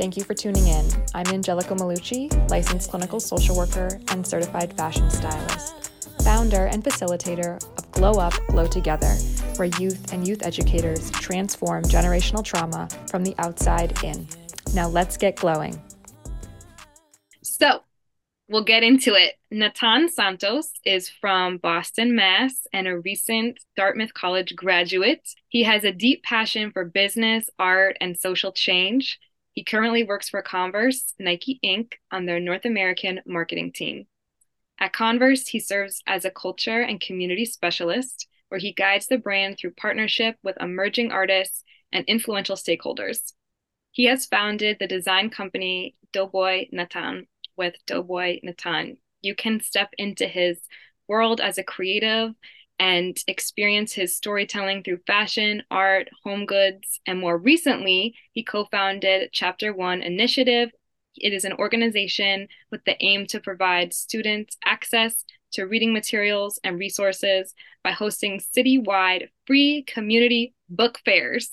Thank you for tuning in. I'm Angelica Malucci, licensed clinical social worker and certified fashion stylist, founder and facilitator of Glow Up, Glow Together, where youth and youth educators transform generational trauma from the outside in. Now let's get glowing. So, we'll get into it. Natan Santos is from Boston, Mass, and a recent Dartmouth College graduate. He has a deep passion for business, art, and social change. He currently works for Converse, Nike Inc. on their North American marketing team. At Converse, he serves as a culture and community specialist, where he guides the brand through partnership with emerging artists and influential stakeholders. He has founded the design company Doughboy Natan with Doughboy Natan. You can step into his world as a creative and experience his storytelling through fashion, art, home goods, and more recently, he co founded Chapter One Initiative. It is an organization with the aim to provide students access to reading materials and resources by hosting citywide free community book fairs.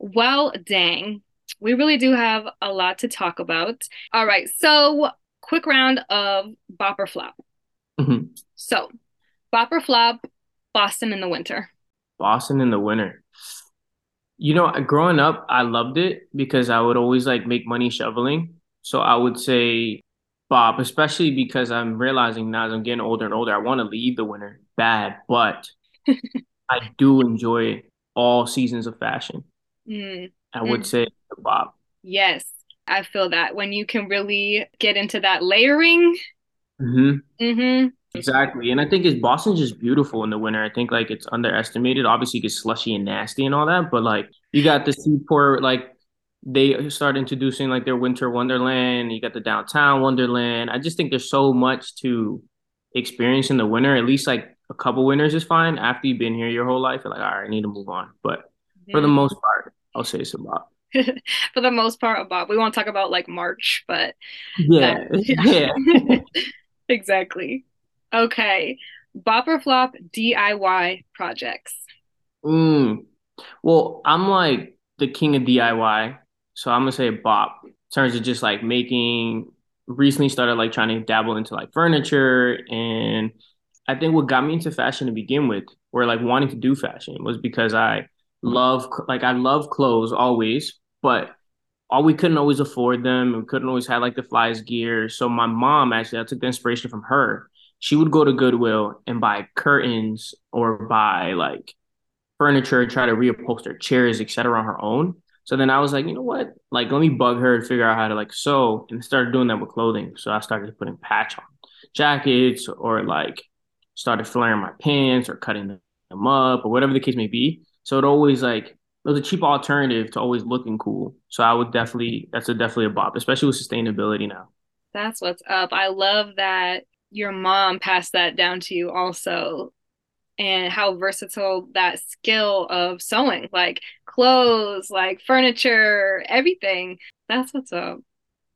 Well, dang, we really do have a lot to talk about. All right, so quick round of bop or flop. Mm-hmm. So, bop or flop, Boston in the winter. Boston in the winter. You know, growing up, I loved it because I would always like make money shoveling. So I would say Bob, especially because I'm realizing now as I'm getting older and older, I want to leave the winter bad, but I do enjoy all seasons of fashion. Mm. I would Mm. say Bob. Yes, I feel that when you can really get into that layering. hmm Mm-hmm. Exactly. And I think it's Boston's just beautiful in the winter. I think like it's underestimated. Obviously it gets slushy and nasty and all that, but like you got the seaport, like they start introducing like their winter wonderland. You got the downtown wonderland. I just think there's so much to experience in the winter. At least like a couple winters is fine. After you've been here your whole life, you're like, all right, I need to move on. But for the most part, I'll say it's about. For the most part, about we won't talk about like March, but Yeah. yeah. Yeah. exactly. Okay. Bop or flop DIY projects. Mm. Well, I'm like the king of DIY, so I'm gonna say bop. In terms of just like making, recently started like trying to dabble into like furniture, and I think what got me into fashion to begin with, or like wanting to do fashion, was because I love like I love clothes always, but all we couldn't always afford them, and couldn't always have like the flyest gear. So my mom actually, I took the inspiration from her. She would go to Goodwill and buy curtains or buy like furniture and try to reupholster chairs, etc., on her own. So then I was like, you know what? Like, let me bug her and figure out how to like sew and started doing that with clothing. So I started putting patch on jackets or like started flaring my pants or cutting them up or whatever the case may be. So it always like it was a cheap alternative to always looking cool. So I would definitely that's a definitely a bop, especially with sustainability now. That's what's up. I love that your mom passed that down to you also and how versatile that skill of sewing, like clothes, like furniture, everything. That's what's up.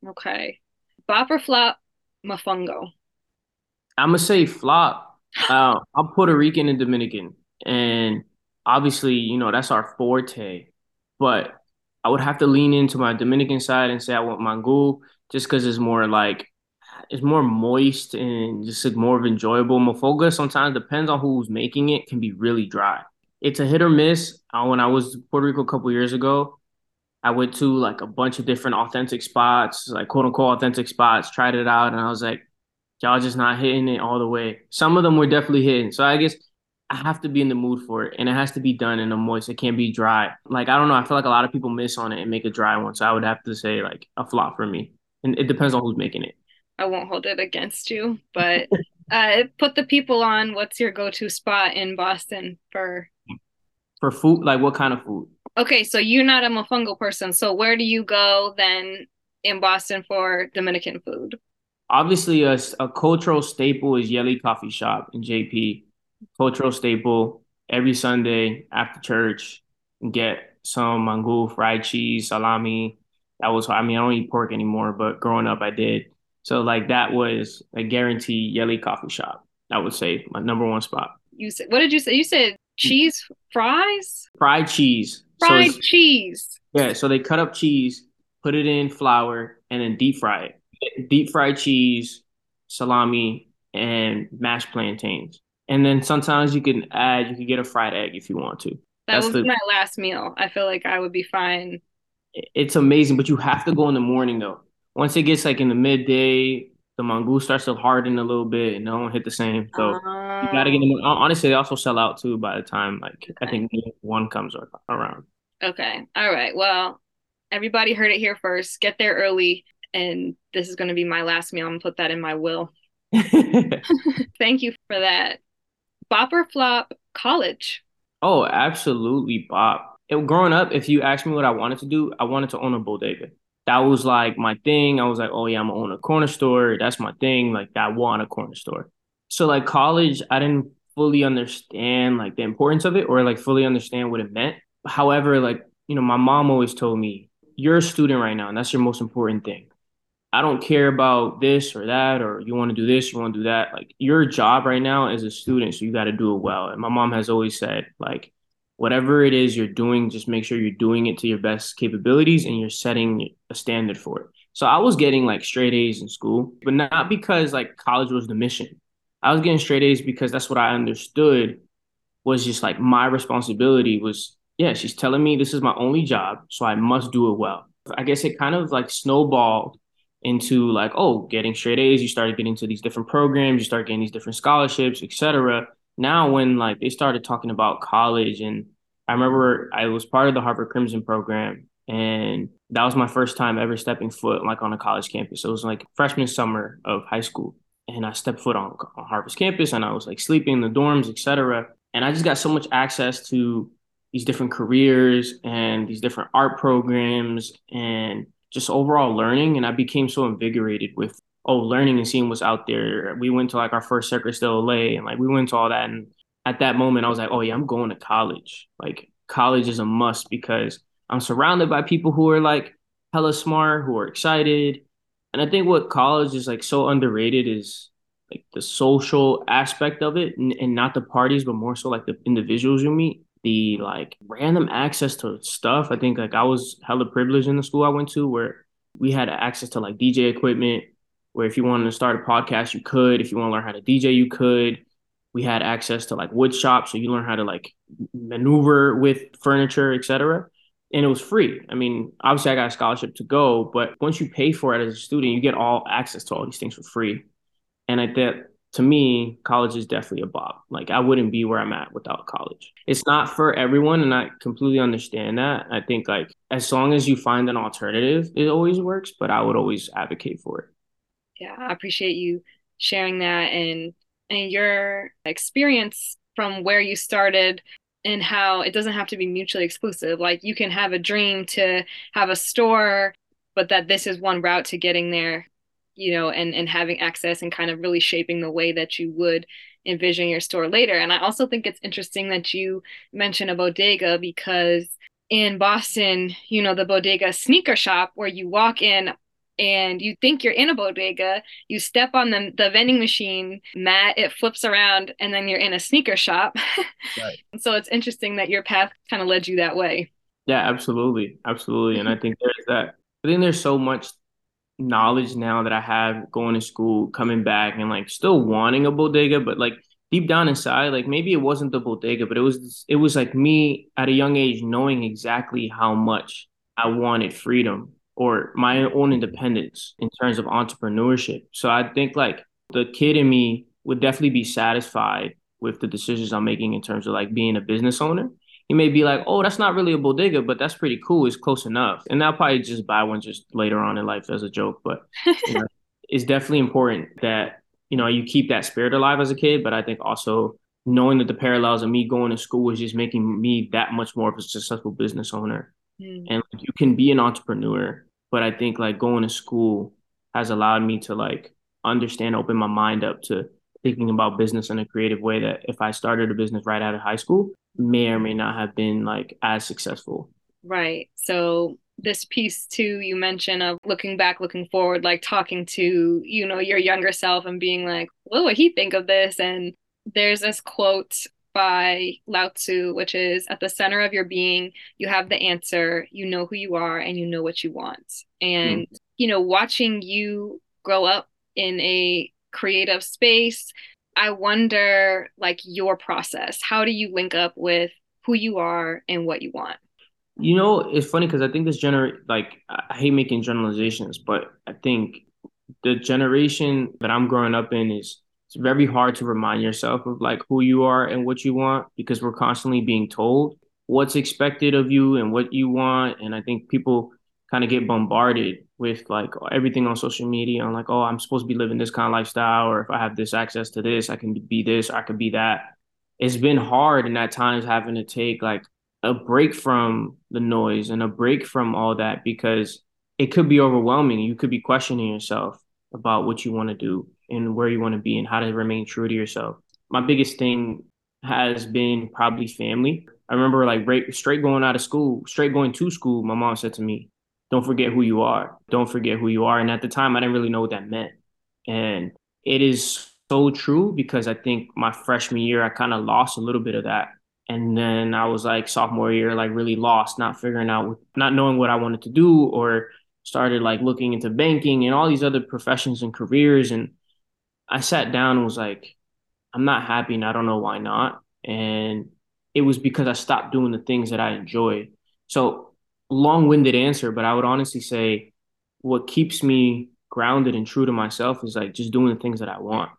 Okay. Bop or flop, Mofongo. I'm gonna say flop. Uh, I'm Puerto Rican and Dominican, and obviously, you know, that's our forte. But I would have to lean into my Dominican side and say I want mangú just because it's more like it's more moist and just like more of enjoyable. Mofongo sometimes depends on who's making it, can be really dry. It's a hit or miss. Uh, when I was Puerto Rico a couple years ago, I went to like a bunch of different authentic spots, like quote unquote authentic spots, tried it out, and I was like, y'all just not hitting it all the way. Some of them were definitely hitting. So I guess I have to be in the mood for it, and it has to be done in a moist. It can't be dry. Like I don't know. I feel like a lot of people miss on it and make a dry one. So I would have to say like a flop for me, and it depends on who's making it. I won't hold it against you, but uh, put the people on. What's your go-to spot in Boston for? For food, like what kind of food? Okay, so you're not a mofongo person. So where do you go then in Boston for Dominican food? Obviously, a, a cultural staple is Yeli Coffee Shop in JP. Cultural staple every Sunday after church. And get some mangú, fried cheese, salami. That was I mean I don't eat pork anymore, but growing up I did. So like that was a guarantee Yeli Coffee Shop. I would say my number one spot. You said what did you say? You said cheese fries, Fried cheese. Fried it's- cheese. yeah, so they cut up cheese put it in flour, and then deep fry it. Deep fried cheese, salami, and mashed plantains. And then sometimes you can add, you can get a fried egg if you want to. That That's was the, my last meal. I feel like I would be fine. It's amazing, but you have to go in the morning though. Once it gets like in the midday, the mongoose starts to harden a little bit and don't hit the same. So you gotta get oh. them. Honestly, they also sell out too by the time like okay. I think one comes around. Okay. All right. Well, everybody heard it here first. Get there early, and this is going to be my last meal. I'm gonna put that in my will. Thank you for that. Bop or flop college? Oh, absolutely bop. It, growing up, if you asked me what I wanted to do, I wanted to own a bodega. That was like my thing. I was like, oh yeah, I'm gonna own a corner store. That's my thing. Like I want a corner store. So like college, I didn't fully understand like the importance of it or like fully understand what it meant. However, like, you know, my mom always told me, you're a student right now, and that's your most important thing. I don't care about this or that, or you want to do this, you want to do that. Like your job right now as a student, so you got to do it well. And my mom has always said, like, whatever it is you're doing, just make sure you're doing it to your best capabilities and you're setting a standard for it. So I was getting like straight A's in school, but not because like college was the mission. I was getting straight A's because that's what I understood was just like my responsibility was, yeah, she's telling me this is my only job, so I must do it well. I guess it kind of like snowballed into like oh getting straight A's you started getting to these different programs you start getting these different scholarships etc now when like they started talking about college and I remember I was part of the Harvard Crimson program and that was my first time ever stepping foot like on a college campus. It was like freshman summer of high school and I stepped foot on, on Harvard's campus and I was like sleeping in the dorms, etc. And I just got so much access to these different careers and these different art programs and just overall learning. And I became so invigorated with oh, learning and seeing what's out there. We went to like our first Cirque du Soleil and like we went to all that. And at that moment, I was like, oh yeah, I'm going to college. Like college is a must because I'm surrounded by people who are like hella smart, who are excited. And I think what college is like so underrated is like the social aspect of it and, and not the parties, but more so like the individuals you meet the like random access to stuff. I think like I was hella privileged in the school I went to where we had access to like DJ equipment, where if you wanted to start a podcast, you could. If you want to learn how to DJ, you could. We had access to like wood shop, so you learn how to like maneuver with furniture, etc. And it was free. I mean, obviously I got a scholarship to go, but once you pay for it as a student, you get all access to all these things for free. And I think to me, college is definitely a bop. Like I wouldn't be where I'm at without college. It's not for everyone, and I completely understand that. I think like as long as you find an alternative, it always works. But I would always advocate for it. Yeah, I appreciate you sharing that and and your experience from where you started and how it doesn't have to be mutually exclusive. Like you can have a dream to have a store, but that this is one route to getting there you know, and and having access and kind of really shaping the way that you would envision your store later. And I also think it's interesting that you mention a bodega because in Boston, you know, the bodega sneaker shop where you walk in and you think you're in a bodega, you step on the, the vending machine mat, it flips around, and then you're in a sneaker shop. right. So it's interesting that your path kind of led you that way. Yeah, absolutely. Absolutely. and I think there's that. I think there's so much knowledge now that I have going to school, coming back, and like still wanting a bodega, but like deep down inside, like maybe it wasn't the bodega, but it was it was like me at a young age knowing exactly how much I wanted freedom or my own independence in terms of entrepreneurship. So I think like the kid in me would definitely be satisfied with the decisions I'm making in terms of like being a business owner He may be like, oh, that's not really a bodega, but that's pretty cool. It's close enough. And I'll probably just buy one just later on in life as a joke. But you know, it's definitely important that, you know, you keep that spirit alive as a kid. But I think also knowing that the parallels of me going to school is just making me that much more of a successful business owner. Mm. And like, you can be an entrepreneur, but I think like going to school has allowed me to like understand, open my mind up to thinking about business in a creative way that if I started a business right out of high school, may or may not have been like as successful. Right. So this piece too you mentioned of looking back looking forward like talking to you know your younger self and being like what would he think of this and there's this quote by Lao Tzu, which is at the center of your being, you have the answer, you know who you are, and you know what you want. And, mm. you know, watching you grow up in a creative space, I wonder, like, your process. How do you link up with who you are and what you want? You know, it's funny because I think this gener like I hate making generalizations, but I think the generation that I'm growing up in is it's very hard to remind yourself of like who you are and what you want because we're constantly being told what's expected of you and what you want. And I think people kind of get bombarded with like everything on social media on like, oh, I'm supposed to be living this kind of lifestyle, or if I have this access to this, I can be this, I could be that. It's been hard and at times having to take like a break from the noise and a break from all that because it could be overwhelming. You could be questioning yourself about what you want to do and where you want to be and how to remain true to yourself. My biggest thing has been probably family. I remember like right, straight going out of school, straight going to school, my mom said to me, Don't forget who you are. Don't forget who you are. And at the time, I didn't really know what that meant. And it is so true because I think my freshman year, I kind of lost a little bit of that. And then I was like sophomore year, like really lost, not figuring out, not knowing what I wanted to do or started like looking into banking and all these other professions and careers. And I sat down and was like, I'm not happy and I don't know why not. And it was because I stopped doing the things that I enjoyed. So, long winded answer, but I would honestly say what keeps me grounded and true to myself is like just doing the things that I want.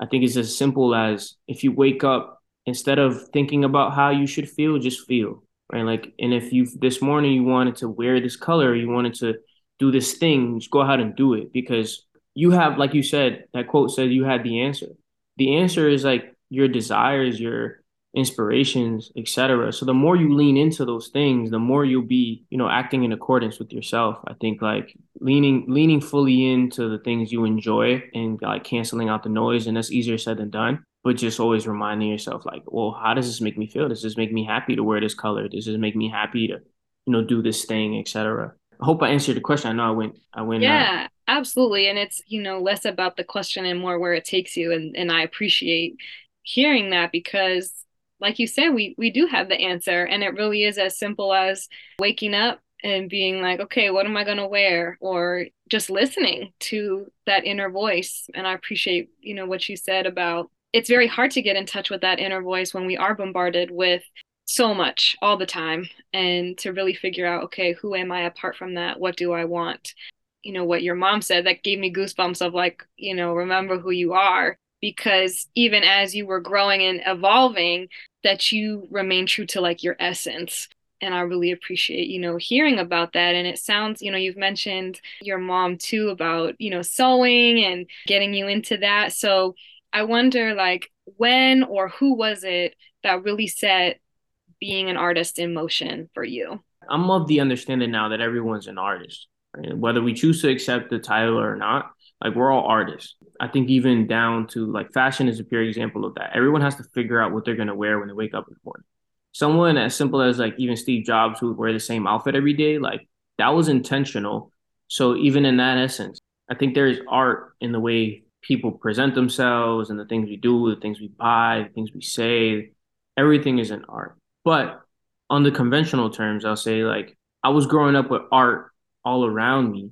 I think it's as simple as if you wake up, instead of thinking about how you should feel, just feel. Right. Like, and if you this morning you wanted to wear this color, you wanted to do this thing, just go ahead and do it because you have, like you said, that quote said you had the answer. The answer is like your desires, your inspirations, etc. So the more you lean into those things, the more you'll be, you know, acting in accordance with yourself. I think like leaning leaning fully into the things you enjoy and like canceling out the noise, and that's easier said than done. But just always reminding yourself, like, well, how does this make me feel? Does this make me happy to wear this color? Does this make me happy to, you know, do this thing, etc. I hope I answered the question. I know I went I went uh, Yeah, uh, absolutely. And it's, you know, less about the question and more where it takes you. And and I appreciate hearing that because like you said, we we do have the answer. And it really is as simple as waking up and being like, okay, what am I gonna wear? Or just listening to that inner voice. And I appreciate, you know, what you said about it's very hard to get in touch with that inner voice when we are bombarded with so much all the time and to really figure out okay who am i apart from that what do i want you know what your mom said that gave me goosebumps of like you know remember who you are because even as you were growing and evolving that you remain true to like your essence and i really appreciate you know hearing about that and it sounds you know you've mentioned your mom too about you know sewing and getting you into that so i wonder like when or who was it that really set being an artist in motion for you? I'm of the understanding now that everyone's an artist? Whether we choose to accept the title or not. Like we're all artists. I think even down to like fashion is a pure example of that. Everyone has to figure out what they're gonna wear when they wake up in the morning. Someone as simple as like even Steve Jobs who would wear the same outfit every day, like that was intentional. So even in that essence, I think there is art in the way people present themselves and the things we do, the things we buy, the things we say. Everything is an art. But on the conventional terms, I'll say like I was growing up with art all around me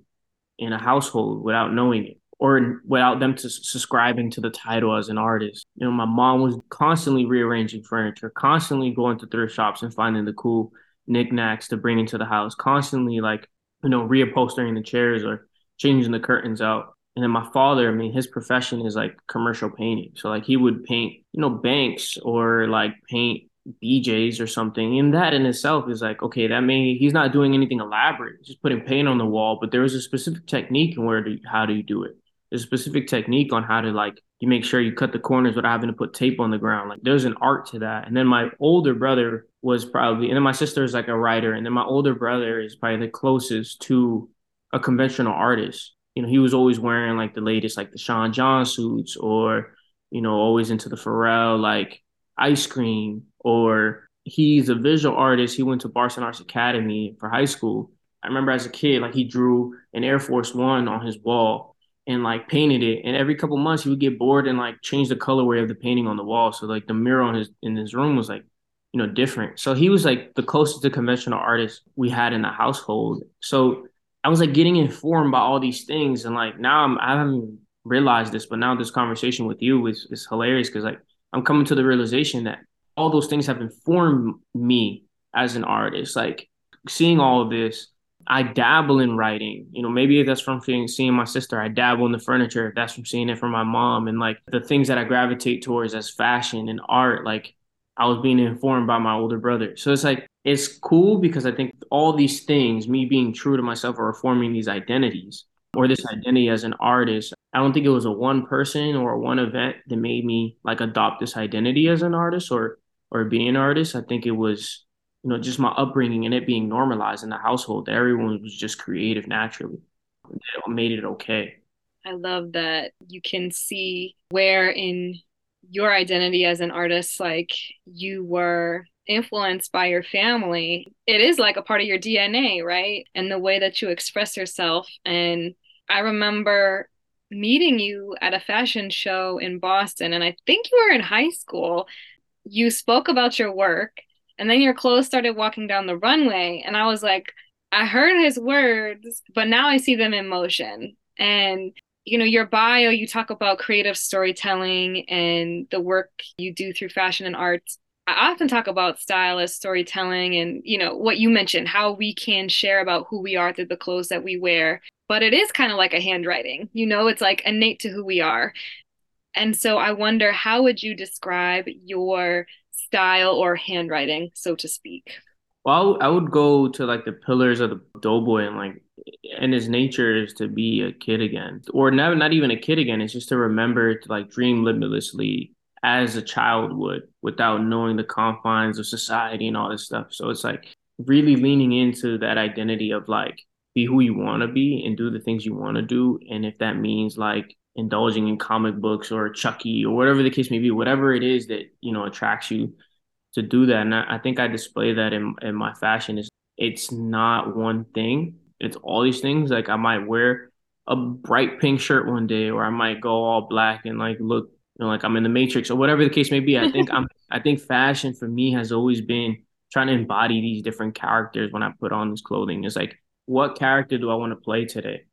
in a household without knowing it or without them to subscribing to the title as an artist. You know, my mom was constantly rearranging furniture, constantly going to thrift shops and finding the cool knickknacks to bring into the house, constantly like, you know, reupholstering the chairs or changing the curtains out. And then my father, I mean, his profession is like commercial painting. So like he would paint, you know, banks or like paint BJ's or something. And that in itself is like, okay, that may he's not doing anything elaborate, he's just putting paint on the wall, but there is a specific technique in where to how do you do it. There's a specific technique on how to like you make sure you cut the corners without having to put tape on the ground. Like there's an art to that. And then my older brother was probably and then my sister is like a writer, and then my older brother is probably the closest to a conventional artist. You know, he was always wearing like the latest, like the Sean John suits, or you know, always into the Pharrell like ice cream or he's a visual artist. He went to Boston Arts Academy for high school. I remember as a kid, like he drew an Air Force One on his wall. and like painted it. And every couple months he would get bored and like change the colorway of the painting on the wall. So like the mirror on his in his room was like, you know, different. So he was like the closest to conventional artist we had in the household. So I was like getting informed by all these things. And like now I'm I haven't realized this, but now this conversation with you is, is hilarious because like I'm coming to the realization that all those things have informed me as an artist. Like seeing all of this, I dabble in writing. You know, maybe that's from seeing, seeing my sister. I dabble in the furniture. That's from seeing it from my mom. And like the things that I gravitate towards as fashion and art, like I was being informed by my older brother. So it's like, it's cool because I think all these things, me being true to myself, are forming these identities or this identity as an artist. I don't think it was a one person or one event that made me like adopt this identity as an artist or or being an artist. I think it was you know, just my upbringing and it being normalized in the household. Everyone was just creative naturally. It made it okay. I love that you can see where in your identity as an artist, like you were influenced by your family. It is like a part of your DNA, right? And the way that you express yourself. And I remember meeting you at a fashion show in Boston, and I think you were in high school. You spoke about your work and then your clothes started walking down the runway. And I was like, I heard his words, but now I see them in motion. And, you know, your bio, you talk about creative storytelling and the work you do through fashion and arts. I often talk about stylist storytelling and, you know, what you mentioned, how we can share about who we are through the clothes that we wear. But it is kind of like a handwriting, you know, it's like innate to who we are. And so I wonder, how would you describe your style or handwriting, so to speak? Well, I would go to like the pillars of the doughboy and like, and his nature is to be a kid again, or not not even a kid again. It's just to remember to like dream limitlessly as a child would, without knowing the confines of society and all this stuff. So it's like really leaning into that identity of like be who you want to be and do the things you want to do, and if that means like indulging in comic books or Chucky or whatever the case may be, whatever it is that you know attracts you to do that. And I, I think I display that in in my fashion. Is it's not one thing; it's all these things. Like I might wear a bright pink shirt one day, or I might go all black and like look you know like I'm in the Matrix or whatever the case may be. I think I'm I think fashion for me has always been trying to embody these different characters when I put on this clothing. It's like what character do I want to play today?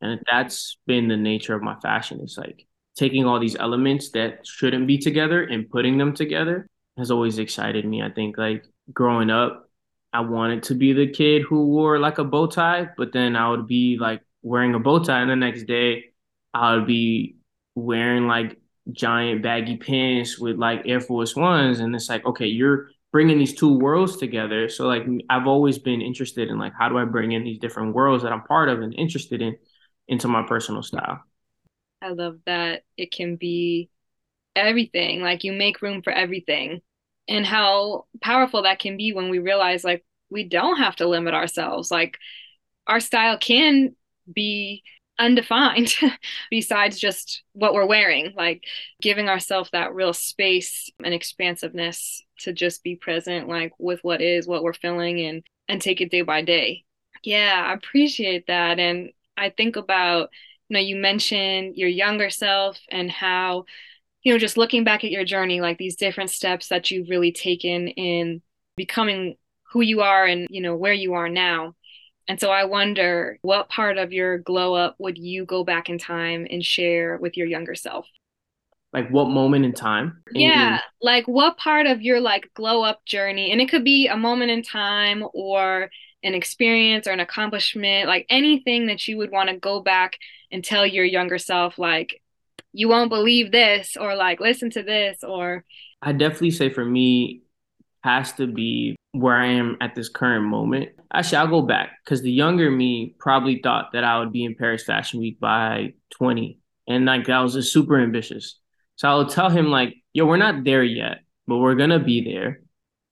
And that's been the nature of my fashion. It's like taking all these elements that shouldn't be together and putting them together has always excited me. I think like growing up, I wanted to be the kid who wore like a bow tie, but then I would be like wearing a bow tie, and the next day I would be wearing like giant baggy pants with like Air Force Ones, and it's like, okay, you're bringing these two worlds together. So like I've always been interested in like how do I bring in these different worlds that I'm part of and interested in into my personal style. I love that it can be everything. Like you make room for everything. And how powerful that can be when we realize like we don't have to limit ourselves. Like our style can be undefined besides just what we're wearing like giving ourselves that real space and expansiveness to just be present like with what is what we're feeling and and take it day by day yeah i appreciate that and I think about, you know, you mentioned your younger self and how, you know, just looking back at your journey, like these different steps that you've really taken in becoming who you are and, you know, where you are now. And so I wonder what part of your glow up would you go back in time and share with your younger self? Like what moment in time? Yeah, like what part of your like glow up journey, and it could be a moment in time or an experience or an accomplishment, like anything that you would want to go back and tell your younger self, like, you won't believe this, or like, listen to this, or. I definitely say for me, has to be where I am at this current moment. Actually, I'll go back because the younger me probably thought that I would be in Paris Fashion Week by 20. And like, I was just super ambitious. So I'll tell him, like, yo, we're not there yet, but we're going to be there.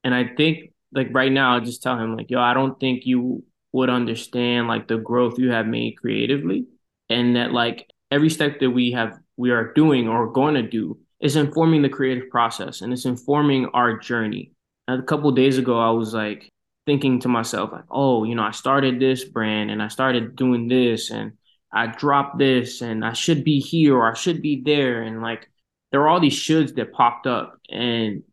And I think like right now, I just tell him like, yo, I don't think you would understand like the growth you have made creatively, and that like every step that we have we are doing or going to do is informing the creative process and it's informing our journey. And a couple days ago, I was like thinking to myself like, oh, you know, I started this brand and I started doing this and I dropped this and I should be here or I should be there. And like, there were all these shoulds that popped up. And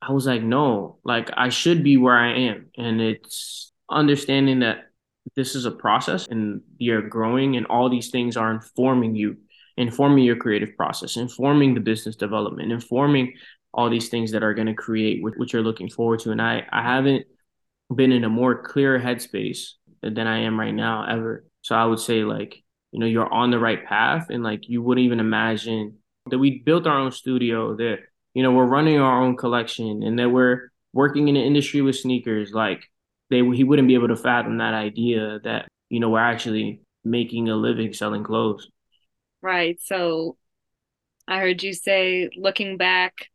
I was like, no, like, I should be where I am. And it's understanding that this is a process and you're growing and all these things are informing you, informing your creative process, informing the business development, informing all these things that are going to create what, what you're looking forward to. And I, I haven't been in a more clear headspace than I am right now ever. So I would say like, you know, you're on the right path and like you wouldn't even imagine that we built our own studio, that, you know, we're running our own collection and that we're working in an industry with sneakers. Like they he wouldn't be able to fathom that idea that, you know, we're actually making a living selling clothes. Right. So I heard you say looking back,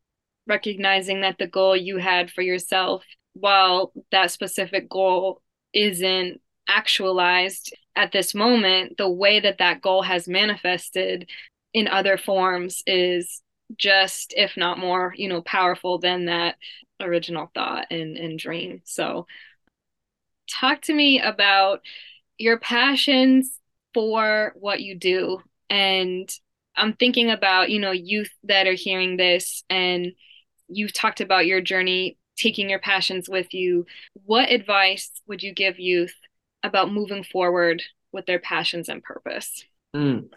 recognizing that the goal you had for yourself, while that specific goal isn't actualized at this moment, the way that that goal has manifested in other forms is just, if not more, you know, powerful than that original thought and, and dream. So, talk to me about your passions for what you do. And I'm thinking about, you know, youth that are hearing this and you've talked about your journey taking your passions with you. What advice would you give youth about moving forward with their passions and purpose? Mm.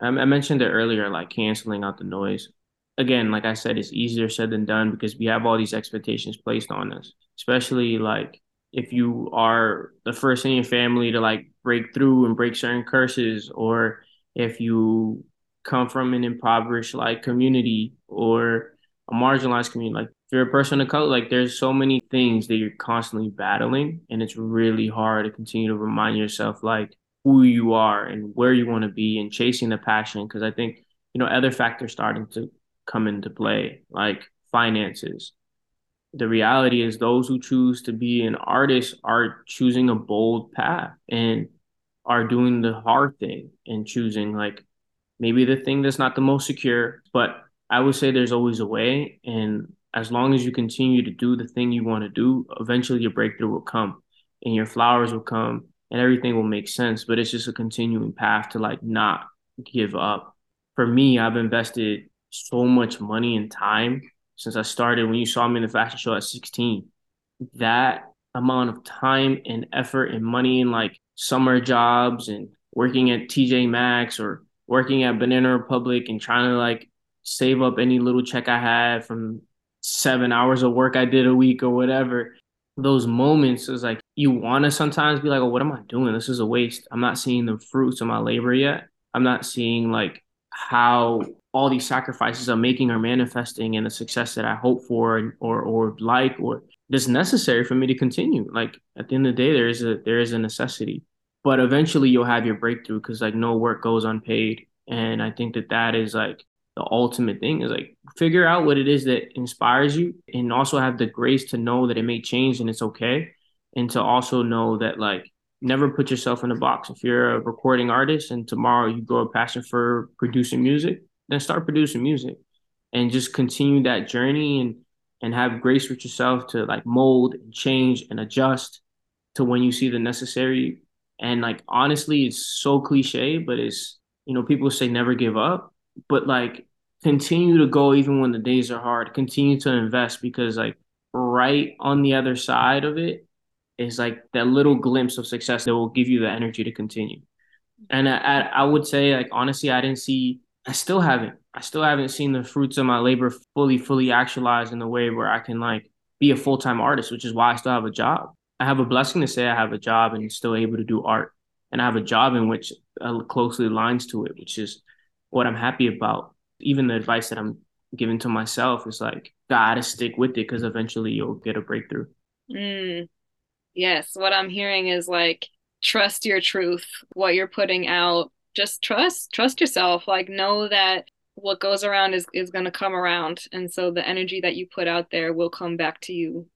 I mentioned it earlier, like canceling out the noise. Again, like I said, it's easier said than done because we have all these expectations placed on us, especially like if you are the first in your family to like break through and break certain curses, or if you come from an impoverished like community or a marginalized community, like if you're a person of color, like there's so many things that you're constantly battling, and it's really hard to continue to remind yourself like who you are and where you want to be and chasing the passion. Because I think you know other factors starting to come into play, like finances. The reality is, those who choose to be an artist are choosing a bold path and are doing the hard thing and choosing like maybe the thing that's not the most secure, but I would say there's always a way. And as long as you continue to do the thing you want to do, eventually your breakthrough will come and your flowers will come and everything will make sense. But it's just a continuing path to like not give up. For me, I've invested so much money and time since I started. When you saw me in the fashion show at 16, that amount of time and effort and money and like summer jobs and working at TJ Maxx or working at Banana Republic and trying to like save up any little check I had from seven hours of work I did a week or whatever. Those moments is like you want to sometimes be like, oh, what am I doing? This is a waste. I'm not seeing the fruits of my labor yet. I'm not seeing like how all these sacrifices I'm making are manifesting and the success that I hope for or or like or that's necessary for me to continue. Like at the end of the day, there is a there is a necessity, but eventually you'll have your breakthrough because like no work goes unpaid, and I think that that is like the ultimate thing is like figure out what it is that inspires you and also have the grace to know that it may change and it's okay. And to also know that like never put yourself in a box. If you're a recording artist and tomorrow you grow a passion for producing music then start producing music and just continue that journey and and have grace with yourself to like mold and change and adjust to when you see the necessary and like honestly it's so cliche but it's you know people say never give up but like continue to go even when the days are hard. Continue to invest because like right on the other side of it is like that little glimpse of success that will give you the energy to continue. And I, I, I would say like honestly, I didn't see. I still haven't. I still haven't seen the fruits of my labor fully, fully actualized in the way where I can like be a full time artist, which is why I still have a job. I have a blessing to say I have a job and still able to do art, and I have a job in which uh, closely aligns to it, which is what I'm happy about. Even the advice that I'm giving to myself is like, gotta stick with it because eventually you'll get a breakthrough. Mm. Yes. What I'm hearing is like, trust your truth, what you're putting out. Just trust, trust yourself. Like, know that what goes around is, is going to come around. And so the energy that you put out there will come back to you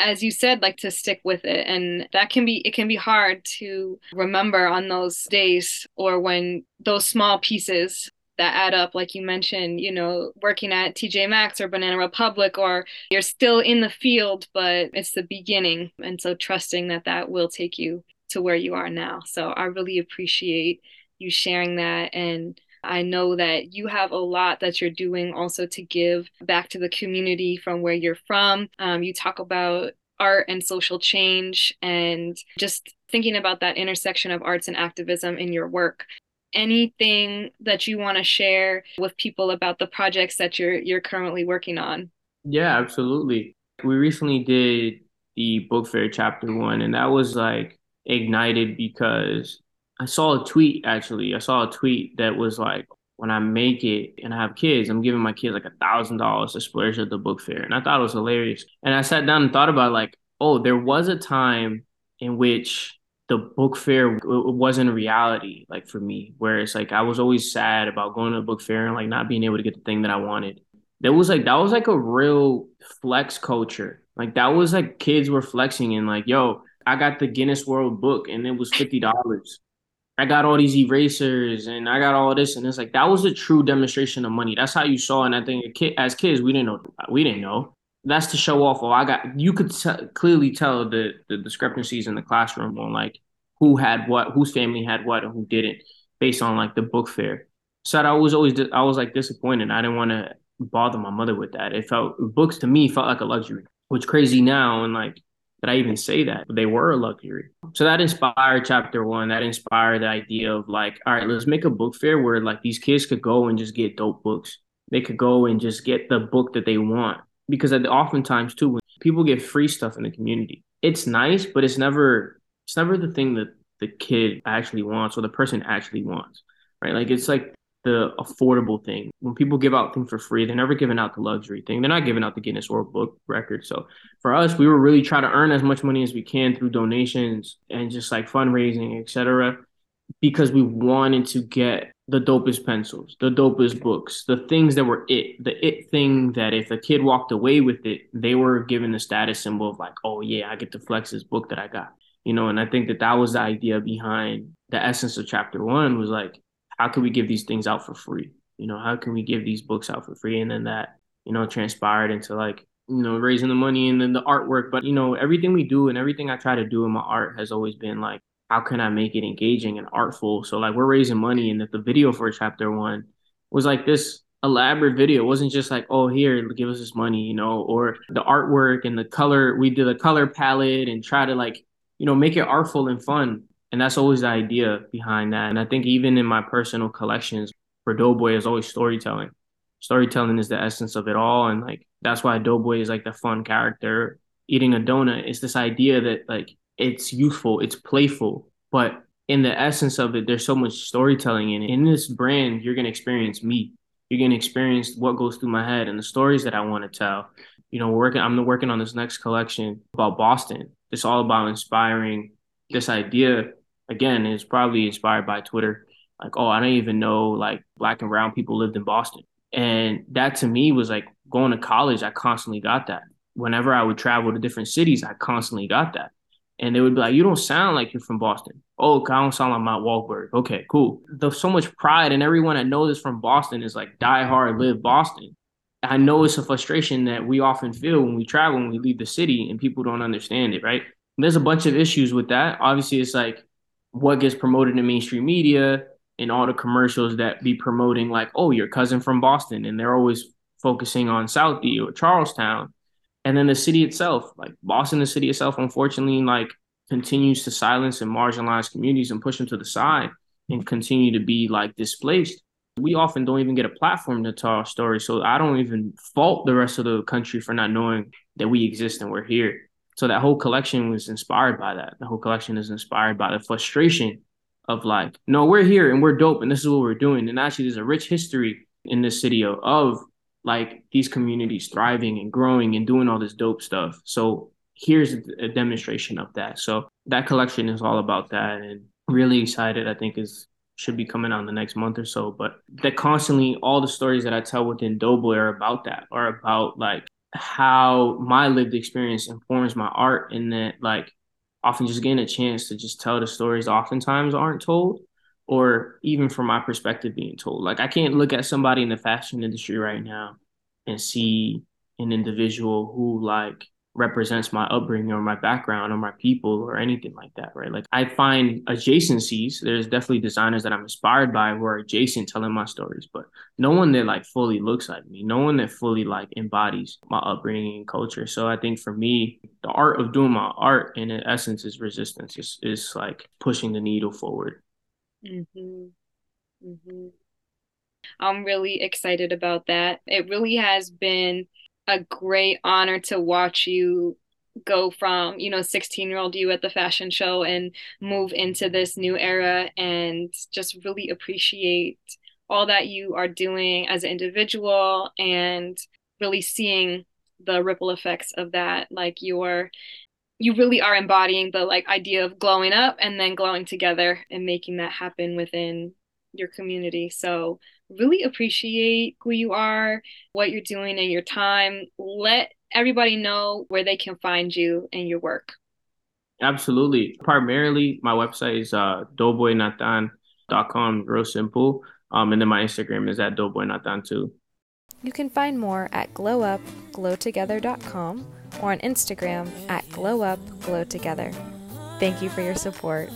as you said like to stick with it and that can be it can be hard to remember on those days or when those small pieces that add up like you mentioned you know working at TJ Maxx or Banana Republic or you're still in the field but it's the beginning and so trusting that that will take you to where you are now so I really appreciate you sharing that. And I know that you have a lot that you're doing also to give back to the community from where you're from. Um, you talk about art and social change and just thinking about that intersection of arts and activism in your work anything that you want to share with people about the projects that you're you're currently working on yeah absolutely we recently did the book fair chapter one and that was like ignited because i saw a tweet actually. I saw a tweet that was like when i make it and i have kids i'm giving my kids like a thousand dollars to splurge at the book fair. And i thought it was hilarious. And i sat down and thought about like oh there was a time in which the book fair wasn't a reality like for me where it's like i was always sad about going to a book fair and like not being able to get the thing that i wanted. That was like that was like a real flex culture. Like that was like kids were flexing and like yo i got the guinness world book and it was $50 i got all these erasers and i got all this and it's like that was a true demonstration of money that's how you saw and i think as kids we didn't know we didn't know that's to show off. Oh, I got you could t- clearly tell the the discrepancies in the classroom on like who had what, whose family had what, and who didn't, based on like the book fair. So I was always I was like disappointed. I didn't want to bother my mother with that. It felt books to me felt like a luxury, which crazy now and like that I even say that they were a luxury. So that inspired chapter one. That inspired the idea of like, all right, let's make a book fair where like these kids could go and just get dope books. They could go and just get the book that they want because oftentimes too when people get free stuff in the community it's nice but it's never it's never the thing that the kid actually wants or the person actually wants right like it's like the affordable thing. When people give out things for free they're never giving out the luxury thing. They're not giving out the guinness world book record. So for us we were really trying to earn as much money as we can through donations and just like fundraising etc because we wanted to get the dopest pencils, the dopest books, the things that were it, the it thing that if a kid walked away with it, they were given the status symbol of like, oh yeah, I get to flex this book that I got, you know. And I think that that was the idea behind the essence of chapter one was like, how can we give these things out for free? You know, how can we give these books out for free? And then that, you know, transpired into like, you know, raising the money and then the artwork. But you know, everything we do and everything I try to do in my art has always been like how can I make it engaging and artful? So like we're raising money, and that the video for chapter one was like this elaborate video. It wasn't just like, oh, here, give us this money, you know, or the artwork and the color. We did a color palette and try to like, you know, make it artful and fun. And that's always the idea behind that. And I think even in my personal collections, for Doughboy is always storytelling. Storytelling is the essence of it all. And like that's why Doughboy is like the fun character. Eating a donut is this idea that like it's youthful, it's playful, but in the essence of it, there's so much storytelling in it. In this brand, you're gonna experience me. You're gonna experience what goes through my head and the stories that I want to tell. You know, working. I'm working on this next collection about Boston. It's all about inspiring. This idea again is probably inspired by Twitter. Like, oh, I don't even know like black and brown people lived in Boston, and that to me was like going to college. I constantly got that. Whenever I would travel to different cities, I constantly got that and they would be like, "You don't sound like you're from Boston." Oh, I don't sound like Matt Wahlberg. Okay, cool. There's so much pride, and everyone that knows this from Boston is like die hard, live Boston. I know it's a frustration that we often feel when we travel and we leave the city, and people don't understand it. Right? There's a bunch of issues with that. Obviously, it's like what gets promoted in mainstream media and all the commercials that be promoting like, "Oh, your cousin from Boston," and they're always focusing on Southie or Charlestown and then the city itself, like Boston, the city itself, unfortunately, like continues to silence and marginalize communities and push them to the side and continue to be like displaced. We often don't even get a platform to tell our story. So I don't even fault the rest of the country for not knowing that we exist and we're here. So that whole collection was inspired by that. The whole collection is inspired by the frustration of like, no, we're here and we're dope and this is what we're doing. And actually, there's a rich history in this city of, of like these communities thriving and growing and doing all this dope stuff. So here's a demonstration of that. So that collection is all about that and really excited. I think is should be coming out in the next month or so. But that constantly all the stories that I tell within Doughboy are about that, are about like how my lived experience informs my art and that like often just getting a chance to just tell the stories oftentimes aren't told or even from my perspective being told. Like I can't look at somebody in the fashion industry right now and see an individual who like represents my upbringing or my background or my people or anything like that, right? Like I find adjacencies. There's definitely designers that I'm inspired by who are adjacent telling my stories, but no one that like fully looks like me, no one that fully like embodies my upbringing and culture. So I think for me, the art of doing my art in essence is resistance. Is is like pushing the needle forward. Mm-hmm. Mm-hmm. I'm really excited about that. It really has been a great honor to watch you go from you know 16 year old you at the fashion show and move into this new era and just really appreciate all that you are doing as an individual and really seeing the ripple effects of that like you're you really are embodying the like idea of glowing up and then glowing together and making that happen within your community. So really appreciate who you are, what you're doing and your time. Let everybody know where they can find you and your work. Absolutely. Primarily, my website is uh, doughboynathan.com, real simple. Um, and then my Instagram is at doughboynathan too. You can find more at glowupglowtogether.com or on Instagram at glowupglowtogether. Thank you for your support.